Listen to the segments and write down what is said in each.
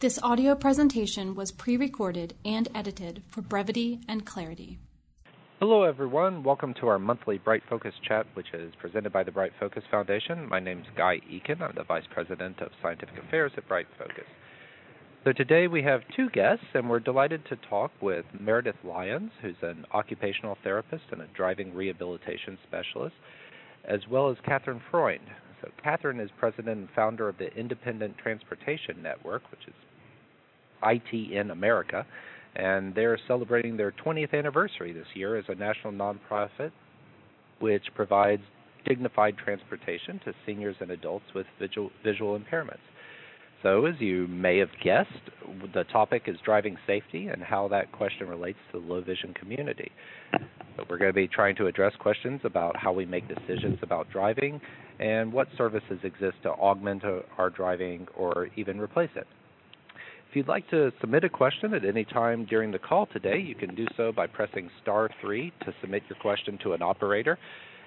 This audio presentation was pre-recorded and edited for brevity and clarity. Hello, everyone. Welcome to our monthly Bright Focus chat, which is presented by the Bright Focus Foundation. My name is Guy Eakin. I'm the Vice President of Scientific Affairs at Bright Focus. So today we have two guests, and we're delighted to talk with Meredith Lyons, who's an occupational therapist and a driving rehabilitation specialist, as well as Katherine Freund. So Katherine is president and founder of the Independent Transportation Network, which is ITN America, and they're celebrating their 20th anniversary this year as a national nonprofit which provides dignified transportation to seniors and adults with visual, visual impairments. So, as you may have guessed, the topic is driving safety and how that question relates to the low vision community. We're going to be trying to address questions about how we make decisions about driving and what services exist to augment our driving or even replace it. If you'd like to submit a question at any time during the call today, you can do so by pressing star 3 to submit your question to an operator.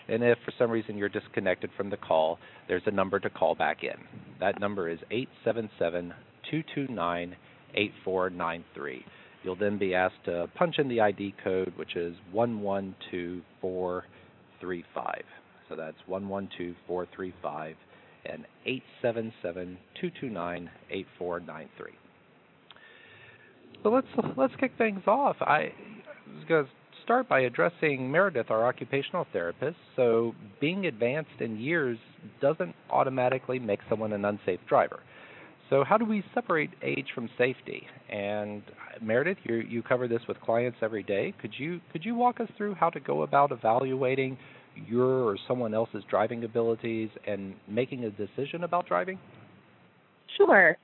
And if for some reason you're disconnected from the call, there's a number to call back in. That number is 877 229 8493. You'll then be asked to punch in the ID code, which is 112435. So that's 112435 and 877 229 8493. So let's let's kick things off. I was going to start by addressing Meredith, our occupational therapist. So being advanced in years doesn't automatically make someone an unsafe driver. So how do we separate age from safety? And Meredith, you you cover this with clients every day. Could you could you walk us through how to go about evaluating your or someone else's driving abilities and making a decision about driving? Sure.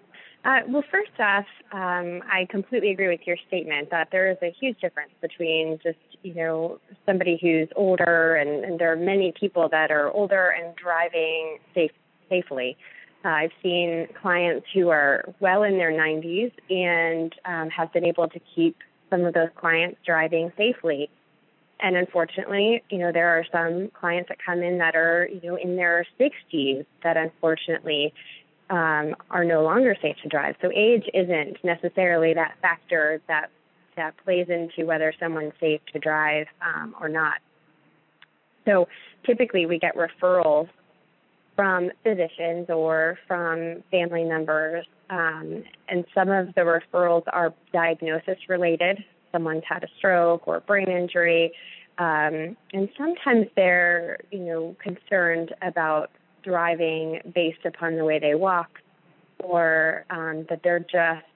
Uh, well, first off, um, I completely agree with your statement that there is a huge difference between just, you know, somebody who's older, and, and there are many people that are older and driving safe, safely. Uh, I've seen clients who are well in their 90s and um, have been able to keep some of those clients driving safely. And unfortunately, you know, there are some clients that come in that are, you know, in their 60s that unfortunately um, are no longer safe to drive. So age isn't necessarily that factor that that plays into whether someone's safe to drive um, or not. So typically we get referrals from physicians or from family members, um, and some of the referrals are diagnosis related. Someone's had a stroke or brain injury, um, and sometimes they're you know concerned about driving based upon the way they walk, or um, that they're just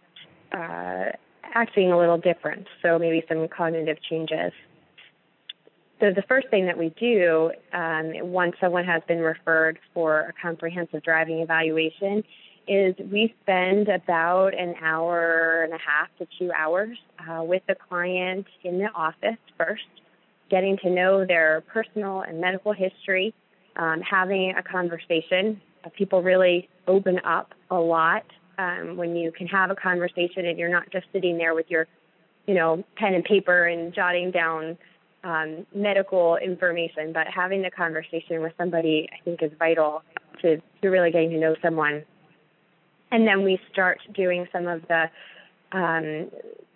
uh, acting a little different. So maybe some cognitive changes. So the first thing that we do um, once someone has been referred for a comprehensive driving evaluation is we spend about an hour and a half to two hours uh, with the client in the office first, getting to know their personal and medical history, um, having a conversation. People really open up a lot um, when you can have a conversation and you're not just sitting there with your, you know, pen and paper and jotting down um, medical information, but having the conversation with somebody I think is vital to, to really getting to know someone. And then we start doing some of the um,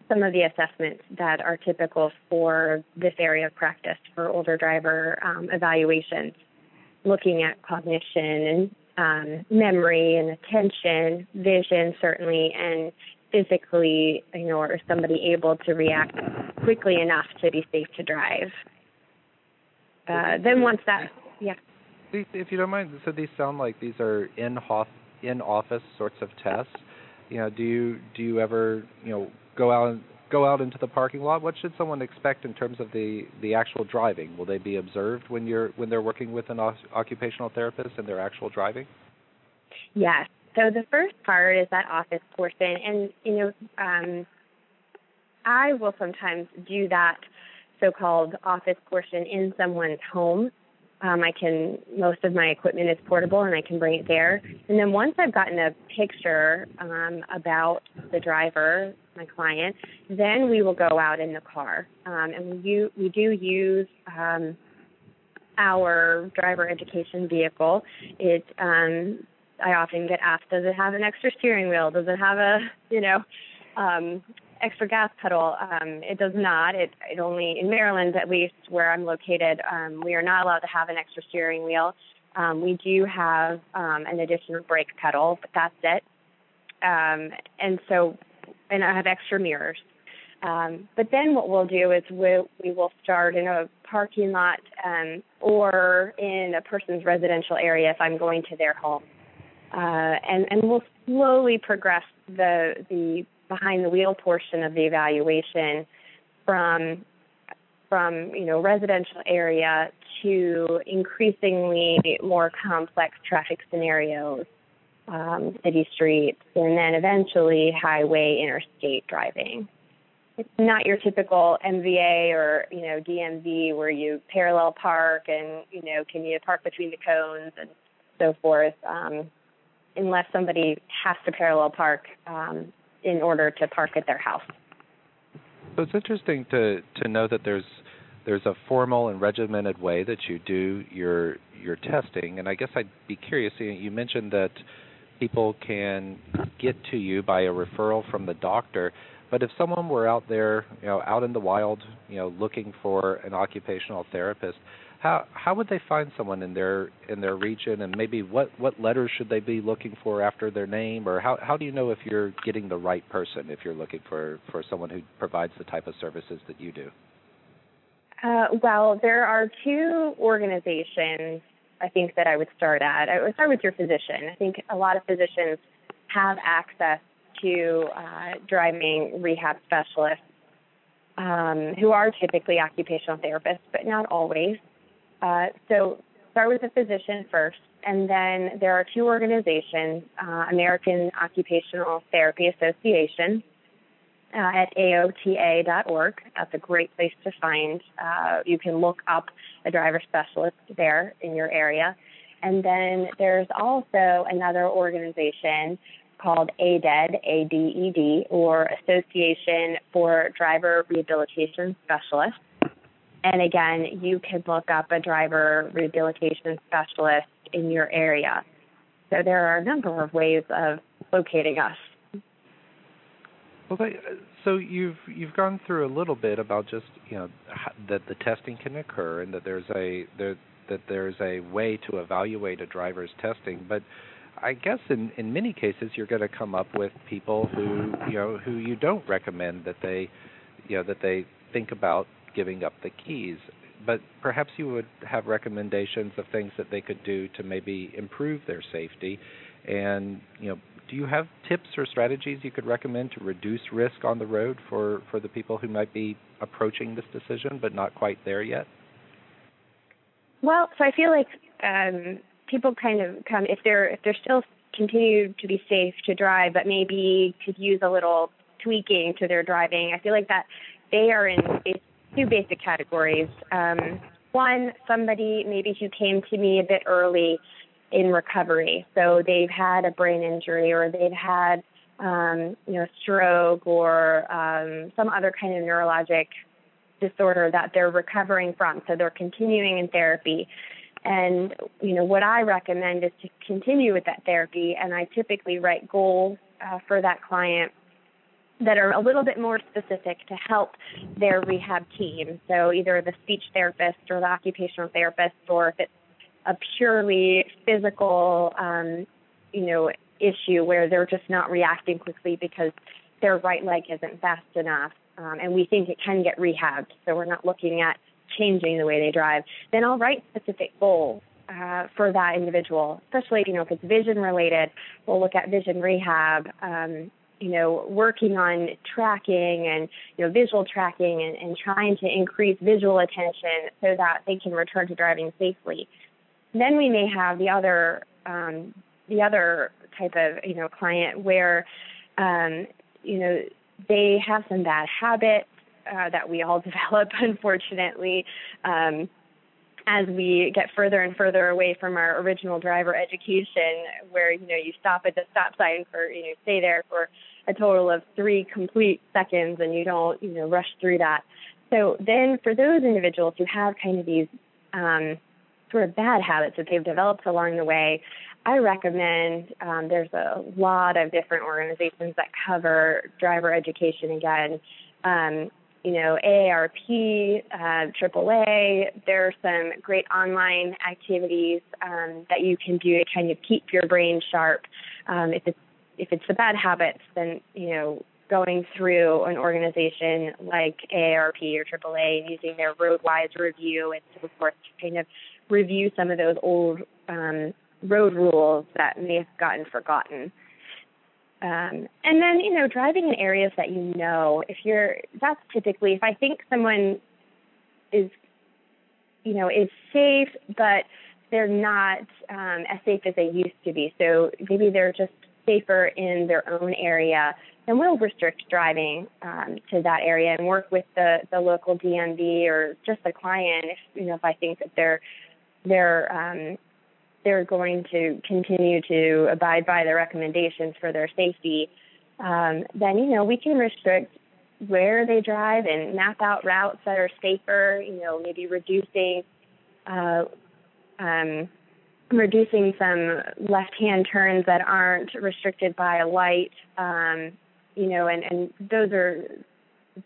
some of the assessments that are typical for this area of practice for older driver um, evaluations looking at cognition and um, memory and attention, vision certainly, and physically, you know, or somebody able to react quickly enough to be safe to drive. Uh, then once that, yeah. If you don't mind, so these sound like these are in in office sorts of tests. You know, do you do you ever you know go out go out into the parking lot, what should someone expect in terms of the the actual driving? Will they be observed when you're when they're working with an occupational therapist and their actual driving? Yes. So the first part is that office portion, and you know, um, I will sometimes do that so-called office portion in someone's home um, I can most of my equipment is portable and I can bring it there. And then once I've gotten a picture um, about the driver, my client, then we will go out in the car. Um, and we we do use um, our driver education vehicle. It um, I often get asked, does it have an extra steering wheel? Does it have a, you know, um, extra gas pedal? Um, it does not. It, it only in Maryland, at least where I'm located, um, we are not allowed to have an extra steering wheel. Um, we do have um, an additional brake pedal, but that's it. Um, and so, and I have extra mirrors. Um, but then what we'll do is we, we will start in a parking lot um, or in a person's residential area if I'm going to their home. Uh, and, and we'll slowly progress the, the behind the wheel portion of the evaluation from from you know residential area to increasingly more complex traffic scenarios, um, city streets, and then eventually highway interstate driving. It's not your typical MVA or you know DMV where you parallel park and you know can you park between the cones and so forth, um, unless somebody has to parallel park um, in order to park at their house. So it's interesting to to know that there's there's a formal and regimented way that you do your your testing, and I guess I'd be curious. You mentioned that people can get to you by a referral from the doctor, but if someone were out there, you know, out in the wild, you know, looking for an occupational therapist, how how would they find someone in their in their region, and maybe what what letters should they be looking for after their name, or how how do you know if you're getting the right person if you're looking for for someone who provides the type of services that you do? Uh, well, there are two organizations I think that I would start at. I would start with your physician. I think a lot of physicians have access to uh, driving rehab specialists um, who are typically occupational therapists, but not always. Uh, so start with a physician first, and then there are two organizations, uh, American Occupational Therapy Association uh, at AOTA.org. That's a great place to find. Uh, you can look up a driver specialist there in your area. And then there's also another organization called ADED, A-D-E-D, or Association for Driver Rehabilitation Specialists. And again, you can look up a driver rehabilitation specialist in your area. So there are a number of ways of locating us. Well, they, uh, so you've you've gone through a little bit about just you know that the testing can occur and that there's a there, that there's a way to evaluate a driver's testing, but I guess in in many cases you're going to come up with people who you know who you don't recommend that they you know that they think about giving up the keys. But perhaps you would have recommendations of things that they could do to maybe improve their safety and you know do you have tips or strategies you could recommend to reduce risk on the road for for the people who might be approaching this decision but not quite there yet? Well so i feel like um people kind of come if they're if they're still continue to be safe to drive but maybe could use a little tweaking to their driving i feel like that they are in two basic categories. Um one somebody maybe who came to me a bit early in recovery. So they've had a brain injury or they've had um, you know stroke or um, some other kind of neurologic disorder that they're recovering from. So they're continuing in therapy. And you know what I recommend is to continue with that therapy, and I typically write goals uh, for that client that are a little bit more specific to help their rehab team. So either the speech therapist or the occupational therapist, or if it's a purely physical, um, you know, issue where they're just not reacting quickly because their right leg isn't fast enough, um, and we think it can get rehabbed. So we're not looking at changing the way they drive. Then I'll write specific goals uh, for that individual, especially you know if it's vision related. We'll look at vision rehab. Um, you know, working on tracking and you know visual tracking and, and trying to increase visual attention so that they can return to driving safely. Then we may have the other um, the other type of you know client where um, you know they have some bad habits uh, that we all develop, unfortunately. Um, as we get further and further away from our original driver education, where you know you stop at the stop sign for you know stay there for a total of three complete seconds, and you don't you know rush through that. So then, for those individuals who have kind of these um, of bad habits that they've developed along the way, I recommend um, there's a lot of different organizations that cover driver education again. Um, you know, AARP, uh, AAA. There are some great online activities um, that you can do to kind of keep your brain sharp. Um, if it's if it's the bad habits, then you know going through an organization like AARP or AAA and using their RoadWise review and so forth to kind of review some of those old um, road rules that may have gotten forgotten. Um, and then, you know, driving in areas that you know, if you're, that's typically, if I think someone is, you know, is safe, but they're not um, as safe as they used to be. So maybe they're just safer in their own area, then we'll restrict driving um, to that area and work with the, the local DMV or just the client if you know if I think that they're they're um, they're going to continue to abide by the recommendations for their safety, um, then you know we can restrict where they drive and map out routes that are safer. You know, maybe reducing uh, um, reducing some left-hand turns that aren't restricted by a light. Um, you know, and and those are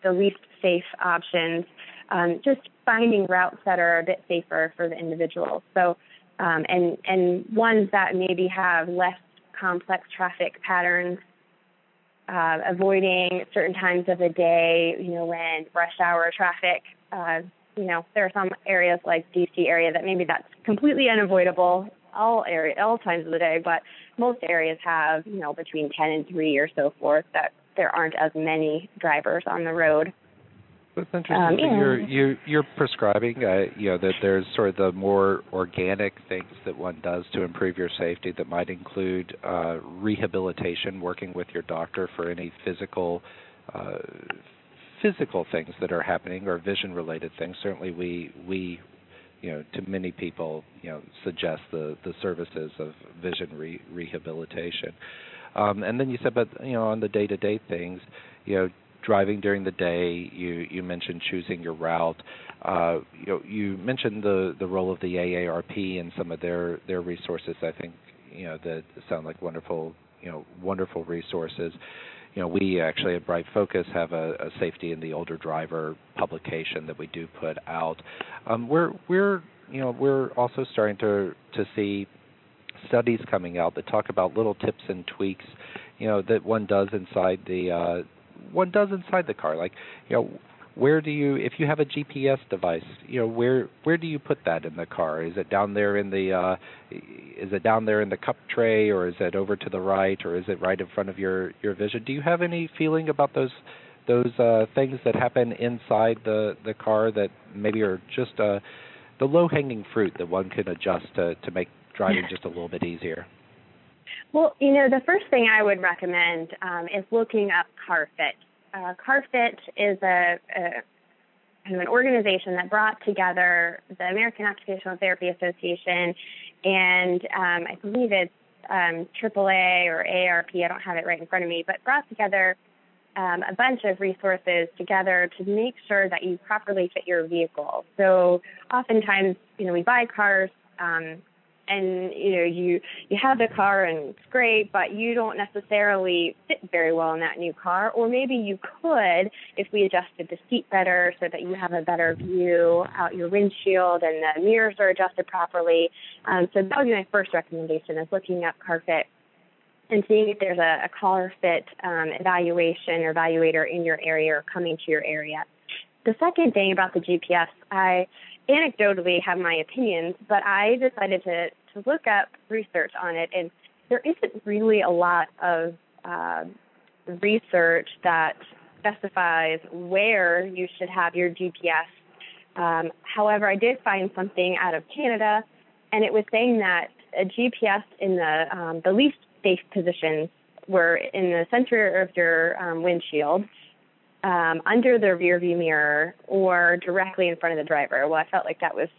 the least safe options. Um, just finding routes that are a bit safer for the individual. So um, and and ones that maybe have less complex traffic patterns, uh, avoiding certain times of the day, you know, when rush hour traffic. Uh, you know, there are some areas like DC area that maybe that's completely unavoidable all area all times of the day, but most areas have you know between 10 and 3 or so forth that there aren't as many drivers on the road. It's interesting. Um, yeah. You're you you're prescribing, uh, you know, that there's sort of the more organic things that one does to improve your safety that might include uh, rehabilitation, working with your doctor for any physical. Uh, physical things that are happening or vision related things certainly we we you know to many people you know suggest the the services of vision re- rehabilitation um, and then you said but you know on the day to day things you know driving during the day. You you mentioned choosing your route. Uh, you know, you mentioned the the role of the AARP and some of their their resources. I think you know that sound like wonderful you know wonderful resources. You know, we actually at Bright Focus have a, a safety in the older driver publication that we do put out. Um, we're we're you know we're also starting to to see studies coming out that talk about little tips and tweaks you know that one does inside the uh, one does inside the car. Like, you know, where do you if you have a GPS device, you know, where where do you put that in the car? Is it down there in the uh is it down there in the cup tray or is it over to the right or is it right in front of your your vision? Do you have any feeling about those those uh things that happen inside the the car that maybe are just uh the low hanging fruit that one can adjust to to make driving just a little bit easier? Well, you know, the first thing I would recommend um, is looking up CarFit. Uh, CarFit is a, a kind of an organization that brought together the American Occupational Therapy Association and um, I believe it's um, AAA or ARP. I don't have it right in front of me, but brought together um, a bunch of resources together to make sure that you properly fit your vehicle. So oftentimes, you know, we buy cars um, and you know you you have the car and it's great but you don't necessarily fit very well in that new car. Or maybe you could if we adjusted the seat better so that you have a better view out your windshield and the mirrors are adjusted properly. Um, so that would be my first recommendation is looking up carfit and seeing if there's a, a car fit um, evaluation or evaluator in your area or coming to your area. The second thing about the GPS, I anecdotally have my opinions, but I decided to look up research on it, and there isn't really a lot of uh, research that specifies where you should have your GPS. Um, however, I did find something out of Canada, and it was saying that a GPS in the um, the least safe positions were in the center of your um, windshield, um, under the rear view mirror, or directly in front of the driver. Well, I felt like that was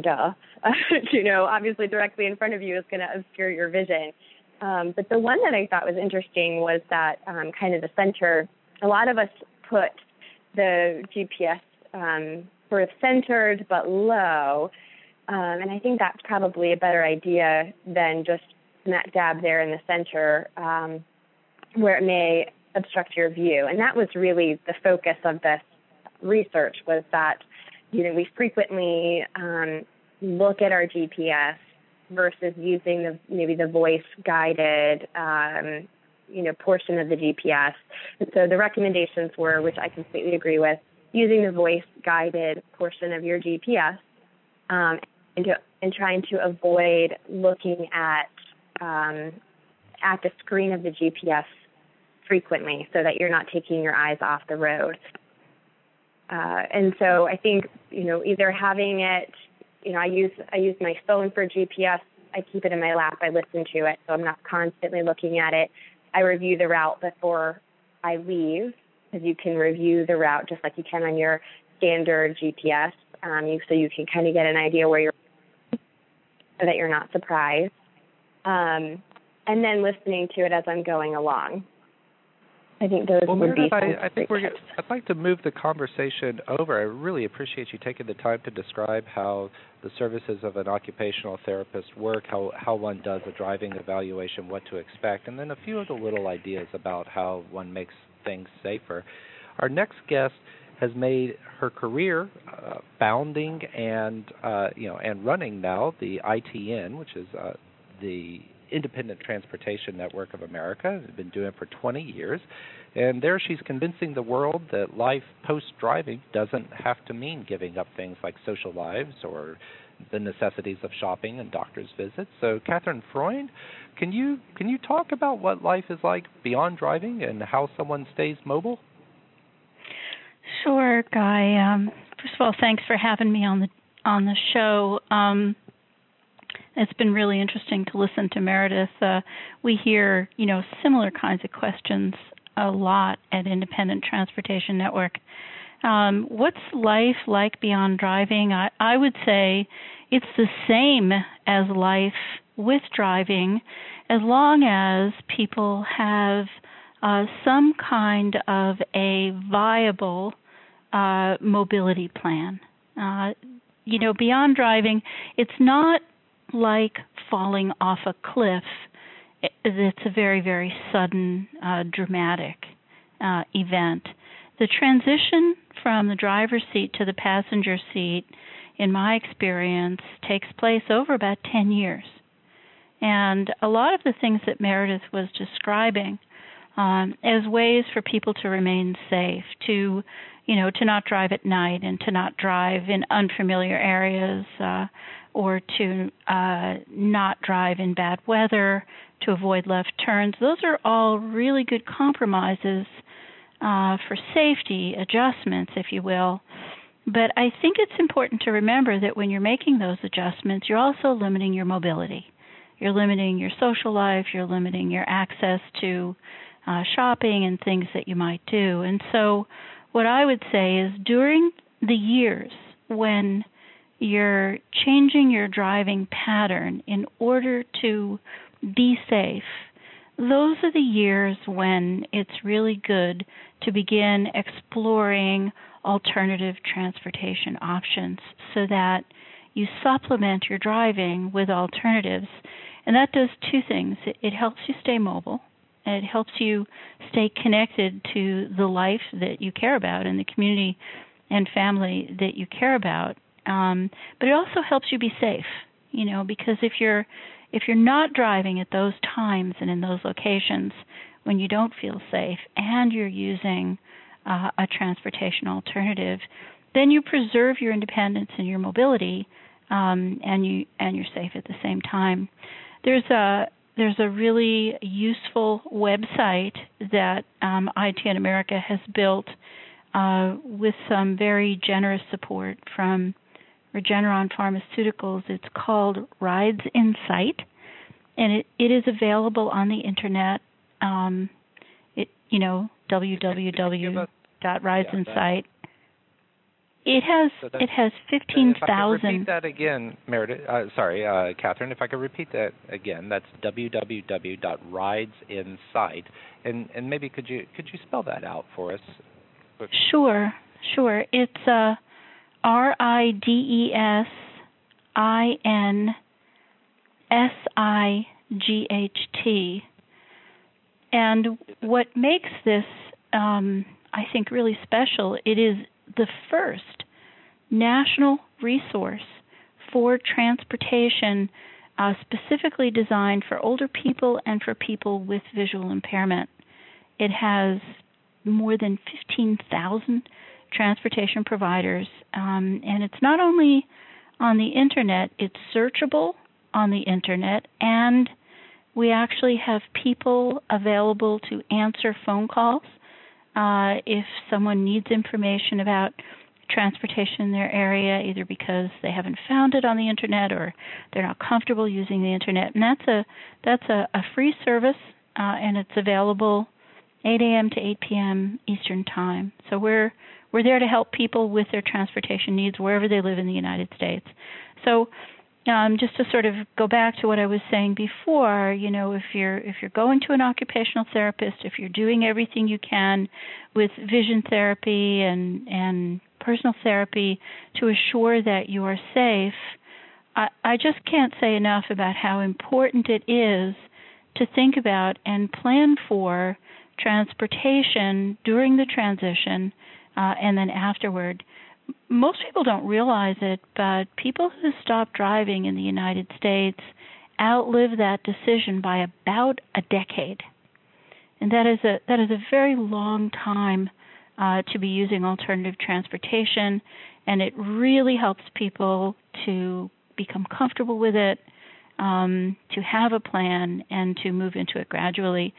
duh. you know, obviously directly in front of you is going to obscure your vision. Um, but the one that I thought was interesting was that um, kind of the center. A lot of us put the GPS um, sort of centered but low, um, and I think that's probably a better idea than just smack dab there in the center um, where it may obstruct your view. And that was really the focus of this research was that, you know, we frequently um, look at our GPS versus using the maybe the voice guided um, you know portion of the GPS. And so the recommendations were, which I completely agree with, using the voice guided portion of your GPS um, and, to, and trying to avoid looking at um, at the screen of the GPS frequently so that you're not taking your eyes off the road. Uh, and so I think you know either having it, you know, I use I use my phone for GPS. I keep it in my lap. I listen to it, so I'm not constantly looking at it. I review the route before I leave, because you can review the route just like you can on your standard GPS. Um, you, so you can kind of get an idea where you're, so that you're not surprised. Um, and then listening to it as I'm going along. I think those well, would Meredith, be. I, I think we're. I'd like to move the conversation over. I really appreciate you taking the time to describe how the services of an occupational therapist work, how how one does a driving evaluation, what to expect, and then a few of the little ideas about how one makes things safer. Our next guest has made her career uh, founding and uh, you know and running now the ITN, which is uh, the Independent Transportation Network of America. Has been doing it for 20 years, and there she's convincing the world that life post driving doesn't have to mean giving up things like social lives or the necessities of shopping and doctor's visits. So, Katherine Freund, can you can you talk about what life is like beyond driving and how someone stays mobile? Sure, Guy. Um, first of all, thanks for having me on the on the show. Um, it's been really interesting to listen to Meredith. Uh, we hear, you know, similar kinds of questions a lot at Independent Transportation Network. Um, what's life like beyond driving? I, I would say it's the same as life with driving, as long as people have uh, some kind of a viable uh, mobility plan. Uh, you know, beyond driving, it's not like falling off a cliff. It's a very, very sudden, uh, dramatic uh, event. The transition from the driver's seat to the passenger seat, in my experience, takes place over about 10 years. And a lot of the things that Meredith was describing um, as ways for people to remain safe, to you know, to not drive at night and to not drive in unfamiliar areas, uh, or to uh, not drive in bad weather, to avoid left turns. Those are all really good compromises uh, for safety adjustments, if you will. But I think it's important to remember that when you're making those adjustments, you're also limiting your mobility. You're limiting your social life, you're limiting your access to uh, shopping and things that you might do. And so, what I would say is during the years when you're changing your driving pattern in order to be safe, those are the years when it's really good to begin exploring alternative transportation options so that you supplement your driving with alternatives. And that does two things it helps you stay mobile, and it helps you stay connected to the life that you care about and the community and family that you care about. Um, but it also helps you be safe, you know, because if you're if you're not driving at those times and in those locations when you don't feel safe and you're using uh, a transportation alternative, then you preserve your independence and your mobility, um, and you and you're safe at the same time. There's a there's a really useful website that um, ITN America has built uh, with some very generous support from Regeneron Pharmaceuticals. It's called Rides in Sight, and it, it is available on the internet. Um, it you know www.ridesinsight. It has so it has fifteen thousand. Repeat that again, Meredith. Uh, sorry, uh, Katherine. If I could repeat that again, that's www.ridesinsight. And and maybe could you could you spell that out for us? Sure, sure. It's uh, R I D E S I N S I GHT. And what makes this, um, I think, really special, it is the first national resource for transportation uh, specifically designed for older people and for people with visual impairment. It has more than 15,000 transportation providers, um, and it's not only on the internet, it's searchable on the internet, and we actually have people available to answer phone calls uh, if someone needs information about transportation in their area, either because they haven't found it on the internet or they're not comfortable using the internet. And that's a that's a, a free service, uh, and it's available 8 a.m. to 8 p.m. Eastern Time. So we're we're there to help people with their transportation needs wherever they live in the United States. So um, just to sort of go back to what I was saying before, you know, if you're if you're going to an occupational therapist, if you're doing everything you can with vision therapy and and personal therapy to assure that you are safe, I, I just can't say enough about how important it is to think about and plan for transportation during the transition uh, and then afterward most people don't realize it, but people who stop driving in the United States outlive that decision by about a decade. And that is a that is a very long time uh, to be using alternative transportation, and it really helps people to become comfortable with it, um, to have a plan, and to move into it gradually.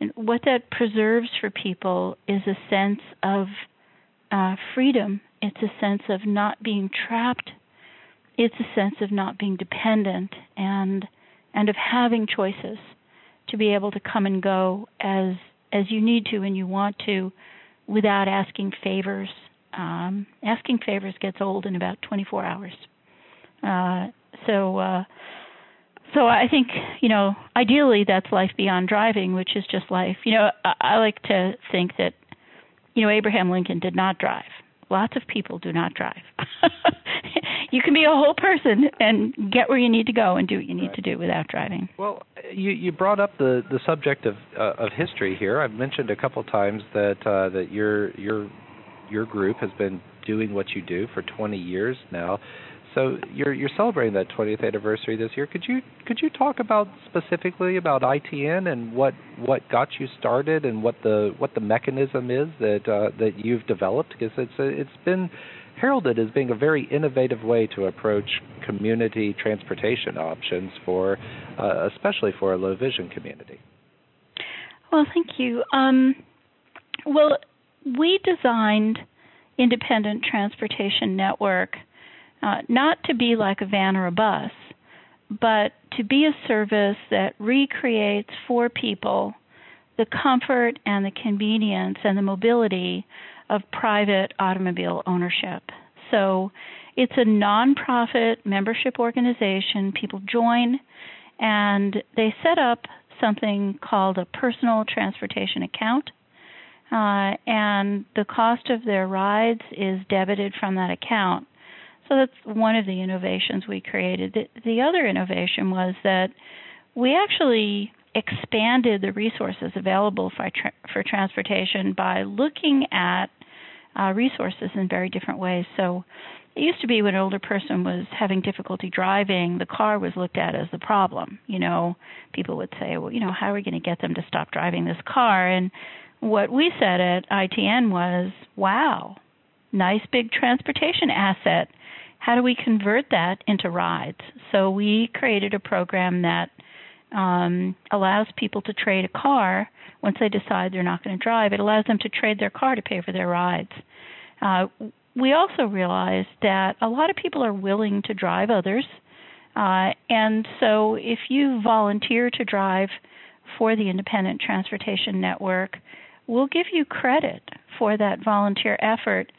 And what that preserves for people is a sense of uh, freedom it's a sense of not being trapped. It's a sense of not being dependent and and of having choices to be able to come and go as as you need to and you want to without asking favors. Um, asking favors gets old in about 24 hours. Uh, so uh, so I think you know ideally that's life beyond driving, which is just life. You know I, I like to think that you know Abraham Lincoln did not drive Lots of people do not drive. you can be a whole person and get where you need to go and do what you need right. to do without driving. Well, you you brought up the the subject of uh, of history here. I've mentioned a couple times that uh, that your your your group has been doing what you do for 20 years now. So you're you're celebrating that 20th anniversary this year. Could you could you talk about specifically about ITN and what what got you started and what the what the mechanism is that uh, that you've developed? Because it's a, it's been heralded as being a very innovative way to approach community transportation options for uh, especially for a low vision community. Well, thank you. Um, well, we designed Independent Transportation Network uh, not to be like a van or a bus, but to be a service that recreates for people the comfort and the convenience and the mobility of private automobile ownership. So it's a nonprofit membership organization. People join and they set up something called a personal transportation account. Uh, and the cost of their rides is debited from that account. So that's one of the innovations we created. The, the other innovation was that we actually expanded the resources available for, tra- for transportation by looking at uh, resources in very different ways. So it used to be when an older person was having difficulty driving, the car was looked at as the problem. You know, people would say, well, you know, how are we going to get them to stop driving this car? And what we said at ITN was, wow, nice big transportation asset how do we convert that into rides? So we created a program that um, allows people to trade a car once they decide they're not going to drive. It allows them to trade their car to pay for their rides. Uh, we also realized that a lot of people are willing to drive others. Uh, and so if you volunteer to drive for the Independent Transportation Network, we'll give you credit for that volunteer effort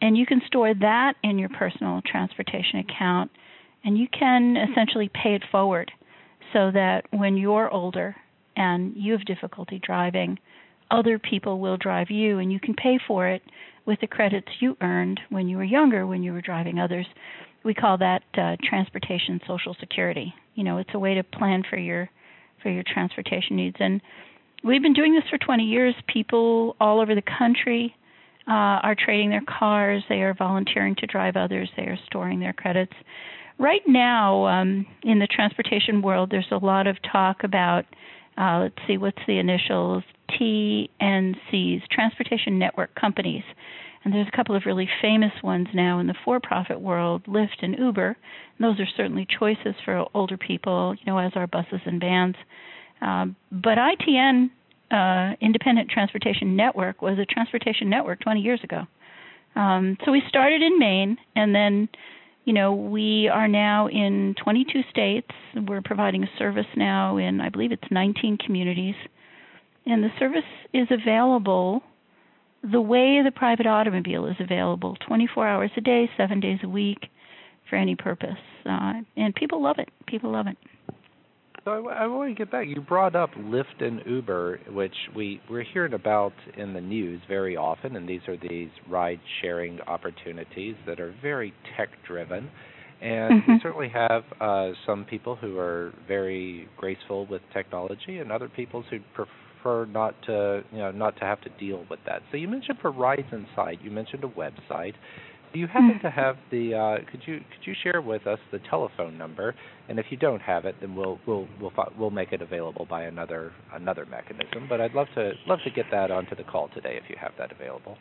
and you can store that in your personal transportation account and you can essentially pay it forward so that when you're older and you have difficulty driving, other people will drive you and you can pay for it with the credits you earned when you were younger when you were driving others. We call that uh, transportation social security. You know, it's a way to plan for your for your transportation needs. And we've been doing this for 20 years. People all over the country uh, are trading their cars. They are volunteering to drive others. They are storing their credits. Right now, um, in the transportation world, there's a lot of talk about, uh, let's see, what's the initials? TNCs, Transportation Network Companies. And there's a couple of really famous ones now in the for profit world, Lyft and Uber. And those are certainly choices for older people, you know, as are buses and vans. Um, but ITN, uh, Independent Transportation Network, was a transportation network 20 years ago. Um, so we started in Maine, and then, you know, we are now in 22 states. We're providing a service now in, I believe it's 19 communities. And the service is available the way the private automobile is available 24 hours a day, seven days a week, for any purpose. Uh, and people love it. People love it. So I, I want to get back. You brought up Lyft and Uber, which we we're hearing about in the news very often, and these are these ride-sharing opportunities that are very tech-driven. And mm-hmm. we certainly have uh, some people who are very graceful with technology, and other people who prefer not to you know not to have to deal with that. So you mentioned Rides in Sight, you mentioned a website. Do you happen to have the? Uh, could you could you share with us the telephone number? And if you don't have it, then we'll we'll we'll we'll make it available by another another mechanism. But I'd love to love to get that onto the call today if you have that available.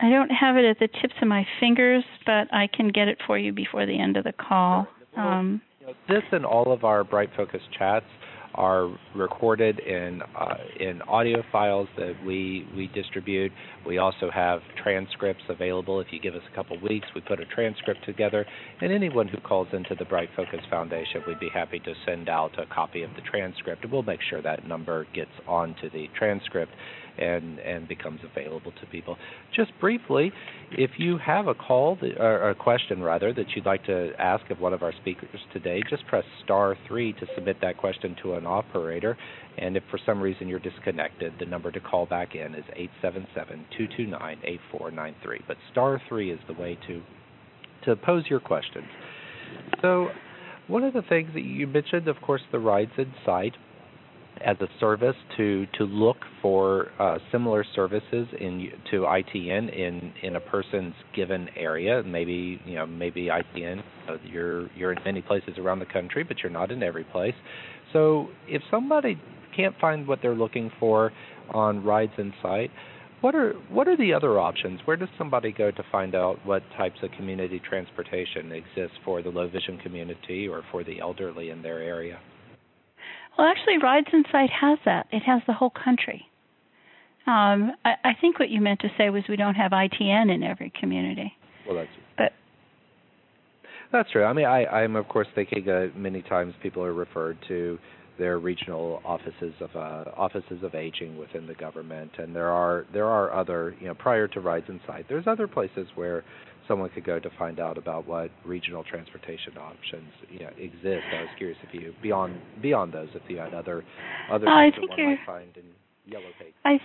I don't have it at the tips of my fingers, but I can get it for you before the end of the call. Um, this and all of our Bright Focus chats are recorded in uh, in audio files that we we distribute. We also have transcripts available. If you give us a couple weeks, we put a transcript together. And anyone who calls into the Bright Focus Foundation, we'd be happy to send out a copy of the transcript. We'll make sure that number gets onto the transcript and and becomes available to people. Just briefly, if you have a call that, or a question rather that you'd like to ask of one of our speakers today, just press star three to submit that question to an operator. And if for some reason you're disconnected, the number to call back in is 877-229-8493. But star three is the way to to pose your questions. So one of the things that you mentioned, of course, the Rides in Sight as a service to to look for uh, similar services in to ITN in in a person's given area. Maybe you know maybe ITN uh, you're you're in many places around the country, but you're not in every place. So if somebody can't find what they're looking for on Rides in Sight, what are what are the other options? Where does somebody go to find out what types of community transportation exists for the low vision community or for the elderly in their area? Well, actually, Rides in Sight has that. It has the whole country. Um, I, I think what you meant to say was we don't have ITN in every community. Well, that's but that's true. I mean, I, I'm of course thinking uh, many times people are referred to their regional offices of uh, offices of aging within the government, and there are there are other you know prior to Rides in Sight, there's other places where someone could go to find out about what regional transportation options you know, exist. I was curious if you beyond beyond those, if you had other other uh, things that one might find in Yellow Pages. I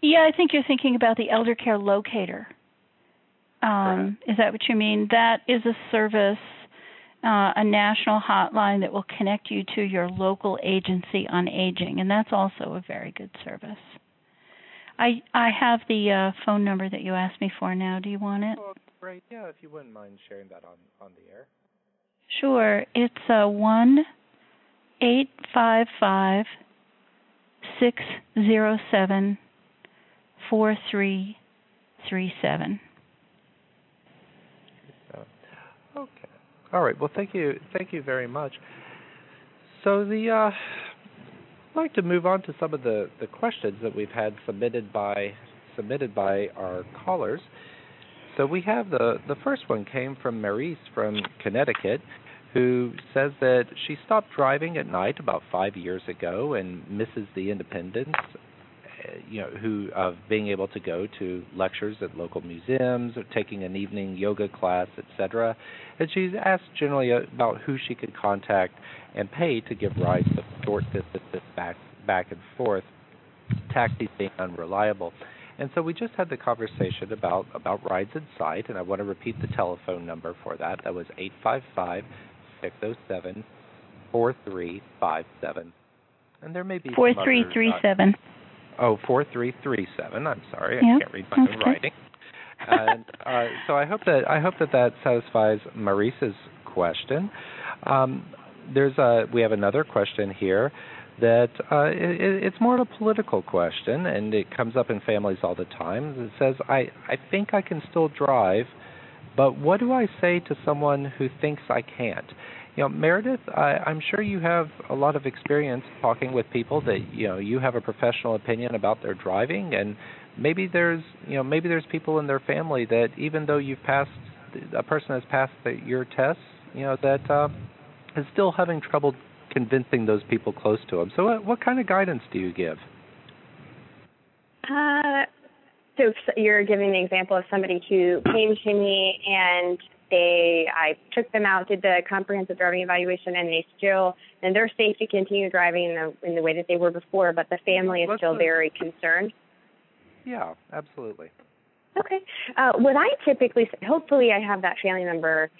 yeah, I think you're thinking about the elder care locator. Um, is that what you mean? That is a service, uh, a national hotline that will connect you to your local agency on aging, and that's also a very good service. I I have the uh, phone number that you asked me for now. Do you want it? Great. Yeah, if you wouldn't mind sharing that on on the air. Sure. It's a uh, one eight five five six zero seven four three three seven. Okay. All right. Well, thank you. Thank you very much. So the uh, I'd like to move on to some of the, the questions that we've had submitted by submitted by our callers. So we have the the first one came from Maurice from Connecticut, who says that she stopped driving at night about five years ago and misses the independence, uh, you know, who of being able to go to lectures at local museums or taking an evening yoga class, etc. And she's asked generally about who she could contact and pay to give rides of short distances back back and forth, taxis being unreliable. And so we just had the conversation about about Rides in Sight, and I want to repeat the telephone number for that. That was eight five five six zero seven four three five seven. and there may be four some three other, three uh, seven. Oh, four three three seven. I'm sorry, I can't read my own writing. and uh, so I hope that I hope that that satisfies Maurice's question. Um, there's a we have another question here that uh, it, it's more of a political question, and it comes up in families all the time. It says, "I I think I can still drive, but what do I say to someone who thinks I can't?" You know, Meredith, I, I'm sure you have a lot of experience talking with people that you know you have a professional opinion about their driving, and maybe there's you know maybe there's people in their family that even though you've passed a person has passed the, your tests, you know that uh, is still having trouble convincing those people close to them. So, what, what kind of guidance do you give? Uh, so you're giving the example of somebody who came to me and they, I took them out, did the comprehensive driving evaluation, and they still, and they're safe to continue driving in the in the way that they were before, but the family is Let's still look- very concerned. Yeah, absolutely. Okay. Uh, what I typically, say, hopefully, I have that family member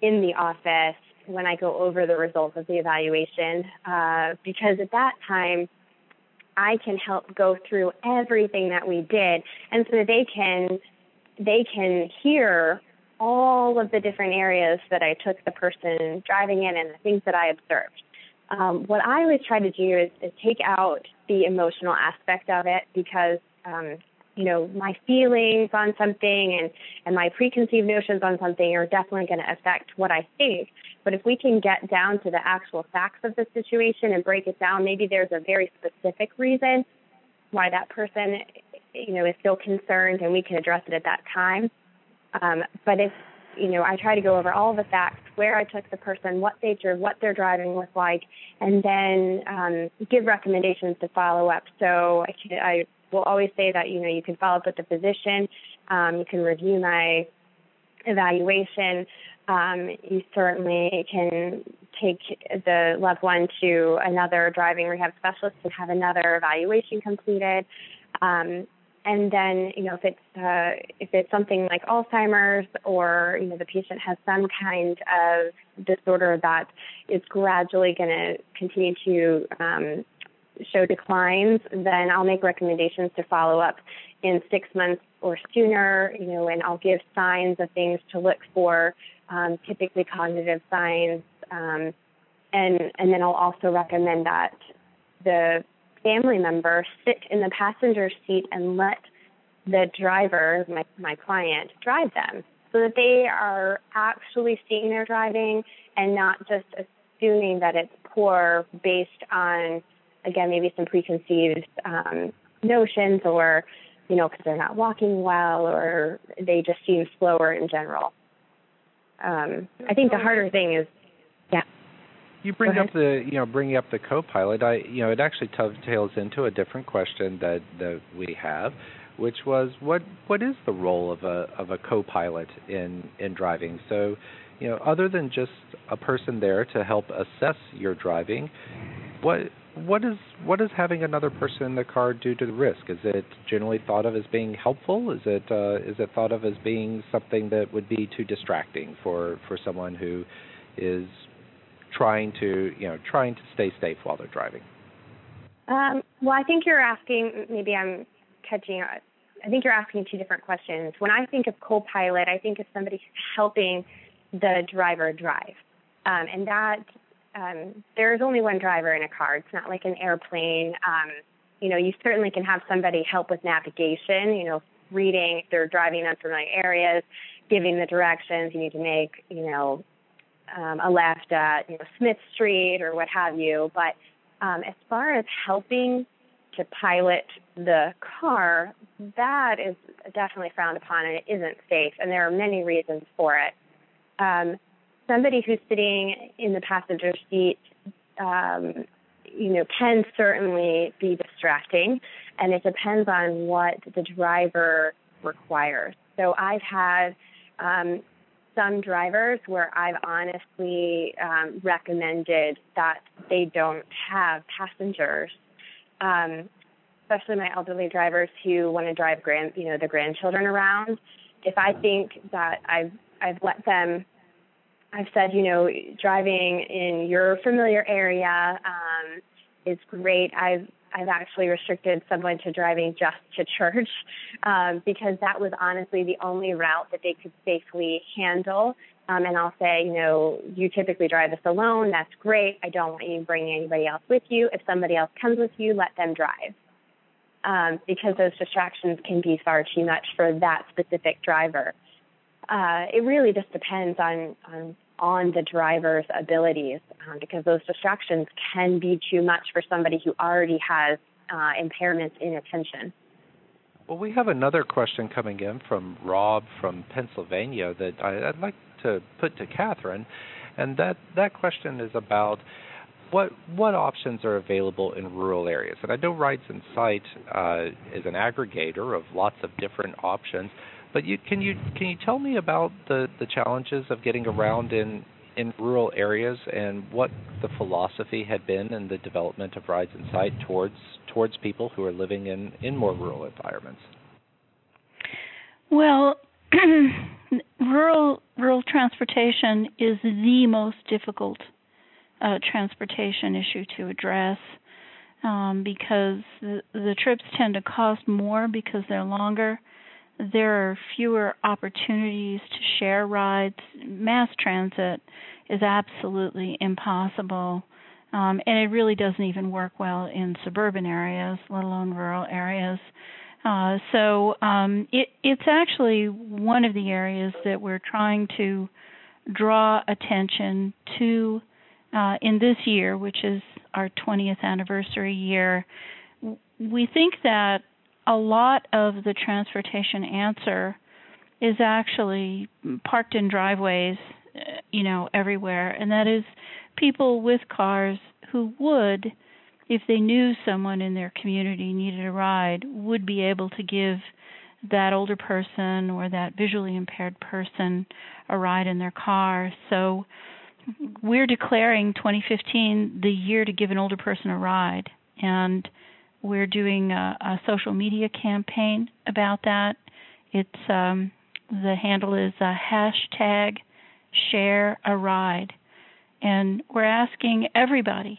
in the office when I go over the results of the evaluation, uh, because at that time, I can help go through everything that we did, and so they can they can hear all of the different areas that I took the person driving in and the things that I observed. Um, what I always try to do is, is take out the emotional aspect of it because um, you know my feelings on something and and my preconceived notions on something are definitely going to affect what I think. But if we can get down to the actual facts of the situation and break it down, maybe there's a very specific reason why that person, you know, is still concerned, and we can address it at that time. Um, but if, you know, I try to go over all the facts, where I took the person, what they drove, what their driving was like, and then um, give recommendations to follow up. So I, can, I will always say that, you know, you can follow up with the physician, um, you can review my evaluation. Um, you certainly can take the loved one to another driving rehab specialist and have another evaluation completed. Um, and then, you know, if it's uh, if it's something like Alzheimer's or you know the patient has some kind of disorder that is gradually going to continue to um, show declines, then I'll make recommendations to follow up in six months or sooner. You know, and I'll give signs of things to look for, um, typically cognitive signs, um, and and then I'll also recommend that the family member sit in the passenger seat and let the driver, my, my client, drive them so that they are actually seeing their driving and not just assuming that it's poor based on, again, maybe some preconceived um, notions or, you know, because they're not walking well or they just seem slower in general. Um, I think the harder thing is, yeah. You bring up the you know bringing up the co-pilot. I you know it actually dovetails into a different question that that we have, which was what what is the role of a of a co-pilot in in driving? So, you know, other than just a person there to help assess your driving, what what is what does having another person in the car do to the risk? Is it generally thought of as being helpful? Is it uh, is it thought of as being something that would be too distracting for for someone who is trying to you know trying to stay safe while they're driving? Um, well, I think you're asking. Maybe I'm catching. up. I think you're asking two different questions. When I think of co-pilot, I think of somebody helping the driver drive, um, and that um, there is only one driver in a car. It's not like an airplane. Um, you know, you certainly can have somebody help with navigation. You know, reading if they're driving unfamiliar areas, giving the directions. You need to make. You know, um, a left at you know Smith Street or what have you. But um, as far as helping to pilot the car, that is definitely frowned upon and it isn't safe, and there are many reasons for it. Um, somebody who's sitting in the passenger seat, um, you know, can certainly be distracting, and it depends on what the driver requires. So I've had um, some drivers where I've honestly um, recommended that they don't have passengers, um, especially my elderly drivers who want to drive grand, you know, the grandchildren around. If I think that I've I've let them, I've said, you know, driving in your familiar area, um, is great. I've I've actually restricted someone to driving just to church um, because that was honestly the only route that they could safely handle. Um, and I'll say, you know, you typically drive this alone. That's great. I don't want you bringing anybody else with you. If somebody else comes with you, let them drive. Um, because those distractions can be far too much for that specific driver. Uh, it really just depends on, on on the driver's abilities um, because those distractions can be too much for somebody who already has uh, impairments in attention. Well, we have another question coming in from Rob from Pennsylvania that I, would like to put to Katherine, and that that question is about what what options are available in rural areas. And I know Rides in Sight uh, is an aggregator of lots of different options. But you, can you can you tell me about the, the challenges of getting around in in rural areas and what the philosophy had been in the development of Rides in Sight towards towards people who are living in, in more rural environments? Well, rural rural transportation is the most difficult uh, transportation issue to address um, because the, the trips tend to cost more because they're longer there are fewer opportunities to share rides. Mass transit is absolutely impossible. Um, and it really doesn't even work well in suburban areas, let alone rural areas. Uh, so um, it, it's actually one of the areas that we're trying to draw attention to uh, in this year, which is our 20th anniversary year. We think that a lot of the transportation answer is actually parked in driveways, uh, you know, everywhere, and that is people with cars who would, if they knew someone in their community needed a ride, would be able to give that older person or that visually impaired person a ride in their car. So we're declaring 2015 the year to give an older person a ride. And we're doing a, a social media campaign about that. It's um, the handle is a hashtag share a ride, and we're asking everybody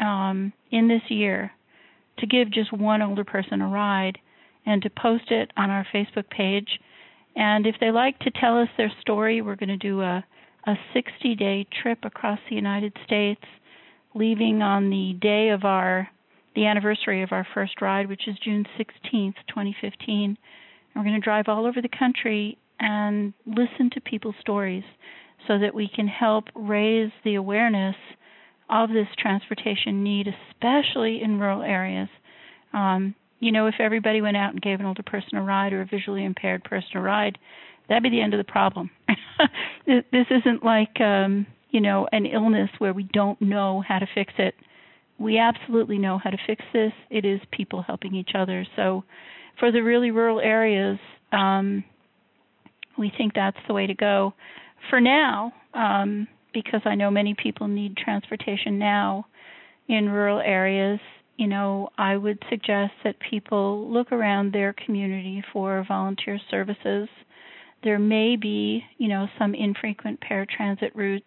um, in this year to give just one older person a ride and to post it on our Facebook page. And if they like to tell us their story, we're going to do a a 60 day trip across the United States, leaving on the day of our the anniversary of our first ride, which is June 16th, 2015. And we're going to drive all over the country and listen to people's stories so that we can help raise the awareness of this transportation need, especially in rural areas. Um, you know, if everybody went out and gave an older person a ride or a visually impaired person a ride, that'd be the end of the problem. this isn't like, um, you know, an illness where we don't know how to fix it we absolutely know how to fix this. It is people helping each other. So, for the really rural areas, um, we think that's the way to go. For now, um, because I know many people need transportation now in rural areas, you know, I would suggest that people look around their community for volunteer services. There may be, you know, some infrequent paratransit routes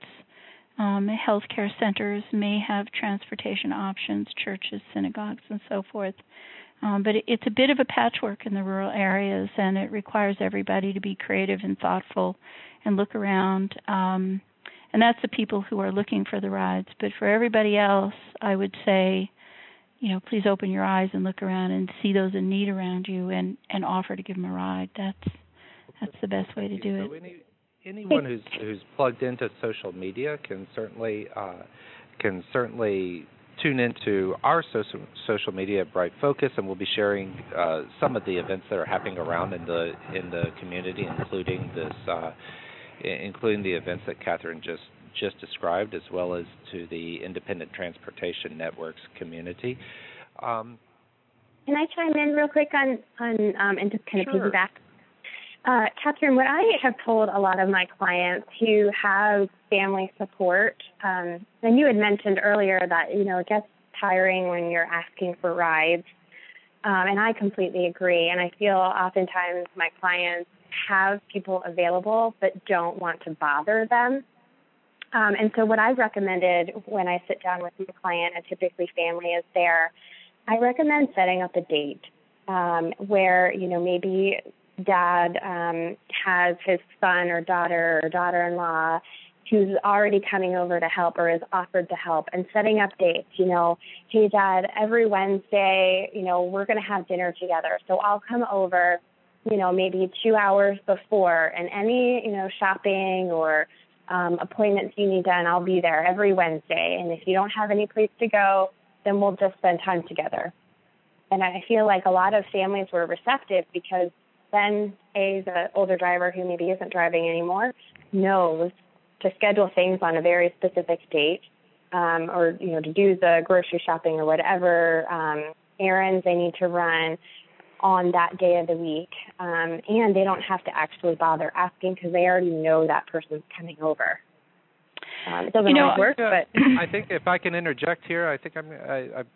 um, healthcare centers may have transportation options, churches, synagogues, and so forth. Um, but it, it's a bit of a patchwork in the rural areas, and it requires everybody to be creative and thoughtful and look around. Um, and that's the people who are looking for the rides. But for everybody else, I would say, you know, please open your eyes and look around and see those in need around you, and and offer to give them a ride. That's that's the best way to do it anyone who's who's plugged into social media can certainly uh, can certainly tune into our social social media at Bright Focus, and we'll be sharing uh, some of the events that are happening around in the in the community, including this, uh, including the events that Katherine just just described, as well as to the Independent Transportation Networks community. Um, Can I chime in real quick on on um, and just kind of sure. piggyback uh, Katherine, what I have told a lot of my clients who have family support, um, and you had mentioned earlier that you know it gets tiring when you're asking for rides, um, and I completely agree. And I feel oftentimes my clients have people available but don't want to bother them. Um, and so, what I've recommended when I sit down with my client, and typically family is there, I recommend setting up a date um, where you know maybe dad um, has his son or daughter or daughter-in-law who's already coming over to help or is offered to help and setting up dates, you know, hey dad, every Wednesday, you know, we're going to have dinner together. So I'll come over, you know, maybe 2 hours before and any, you know, shopping or um, appointments you need done, I'll be there every Wednesday. And if you don't have any place to go, then we'll just spend time together. And I feel like a lot of families were receptive because then a the older driver who maybe isn't driving anymore knows to schedule things on a very specific date, um, or you know to do the grocery shopping or whatever um, errands they need to run on that day of the week, um, and they don't have to actually bother asking because they already know that person's coming over. Um, it doesn't you know, always work, uh, but I think if I can interject here, I think I'm I, I'm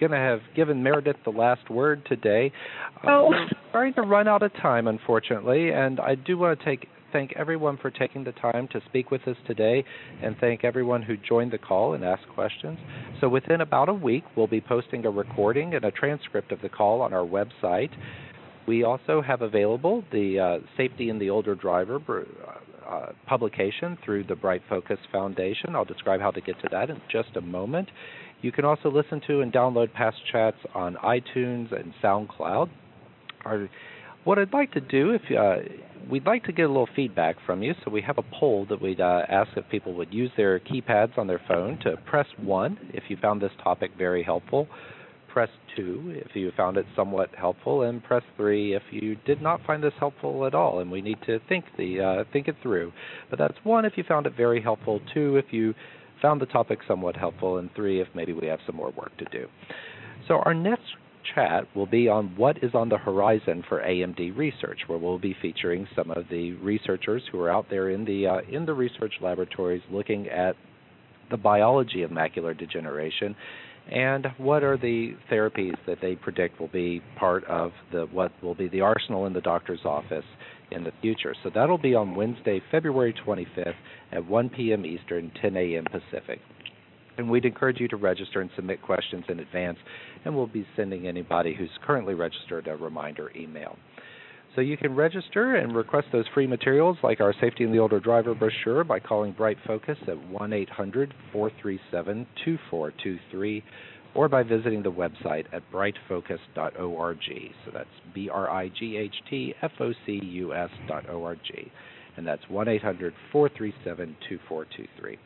going to have given Meredith the last word today. Uh, oh. we're starting to run out of time, unfortunately, and I do want to take thank everyone for taking the time to speak with us today and thank everyone who joined the call and asked questions. So, within about a week, we'll be posting a recording and a transcript of the call on our website. We also have available the uh, Safety in the Older Driver uh, uh, publication through the Bright Focus Foundation. I'll describe how to get to that in just a moment. You can also listen to and download past chats on iTunes and SoundCloud. Our, what I'd like to do, if uh, we'd like to get a little feedback from you, so we have a poll that we'd uh, ask if people would use their keypads on their phone to press one if you found this topic very helpful, press two if you found it somewhat helpful, and press three if you did not find this helpful at all, and we need to think the uh, think it through. But that's one if you found it very helpful, two if you found the topic somewhat helpful, and three, if maybe we have some more work to do. So, our next chat will be on what is on the horizon for AMD research, where we'll be featuring some of the researchers who are out there in the uh, in the research laboratories looking at the biology of macular degeneration and what are the therapies that they predict will be part of the what will be the arsenal in the doctor's office in the future. So that'll be on Wednesday, February 25th at 1 p.m. Eastern, 10 a.m. Pacific. And we'd encourage you to register and submit questions in advance, and we'll be sending anybody who's currently registered a reminder email. So you can register and request those free materials like our Safety in the Older Driver brochure by calling Bright Focus at 1 800 437 2423 or by visiting the website at brightfocus.org. So that's B R I G H T F O C U S dot O R G. And that's 1 800 437 2423.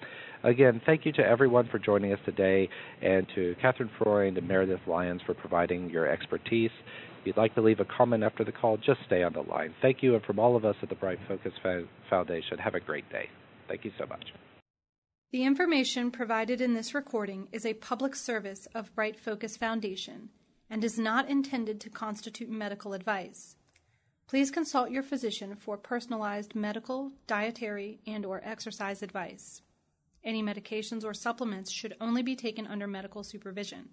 Again, thank you to everyone for joining us today, and to Katherine Freund and Meredith Lyons for providing your expertise. If you'd like to leave a comment after the call, just stay on the line. Thank you, and from all of us at the Bright Focus Foundation, have a great day. Thank you so much. The information provided in this recording is a public service of Bright Focus Foundation and is not intended to constitute medical advice. Please consult your physician for personalized medical, dietary, and or exercise advice. Any medications or supplements should only be taken under medical supervision.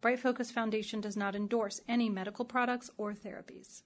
Bright Focus Foundation does not endorse any medical products or therapies.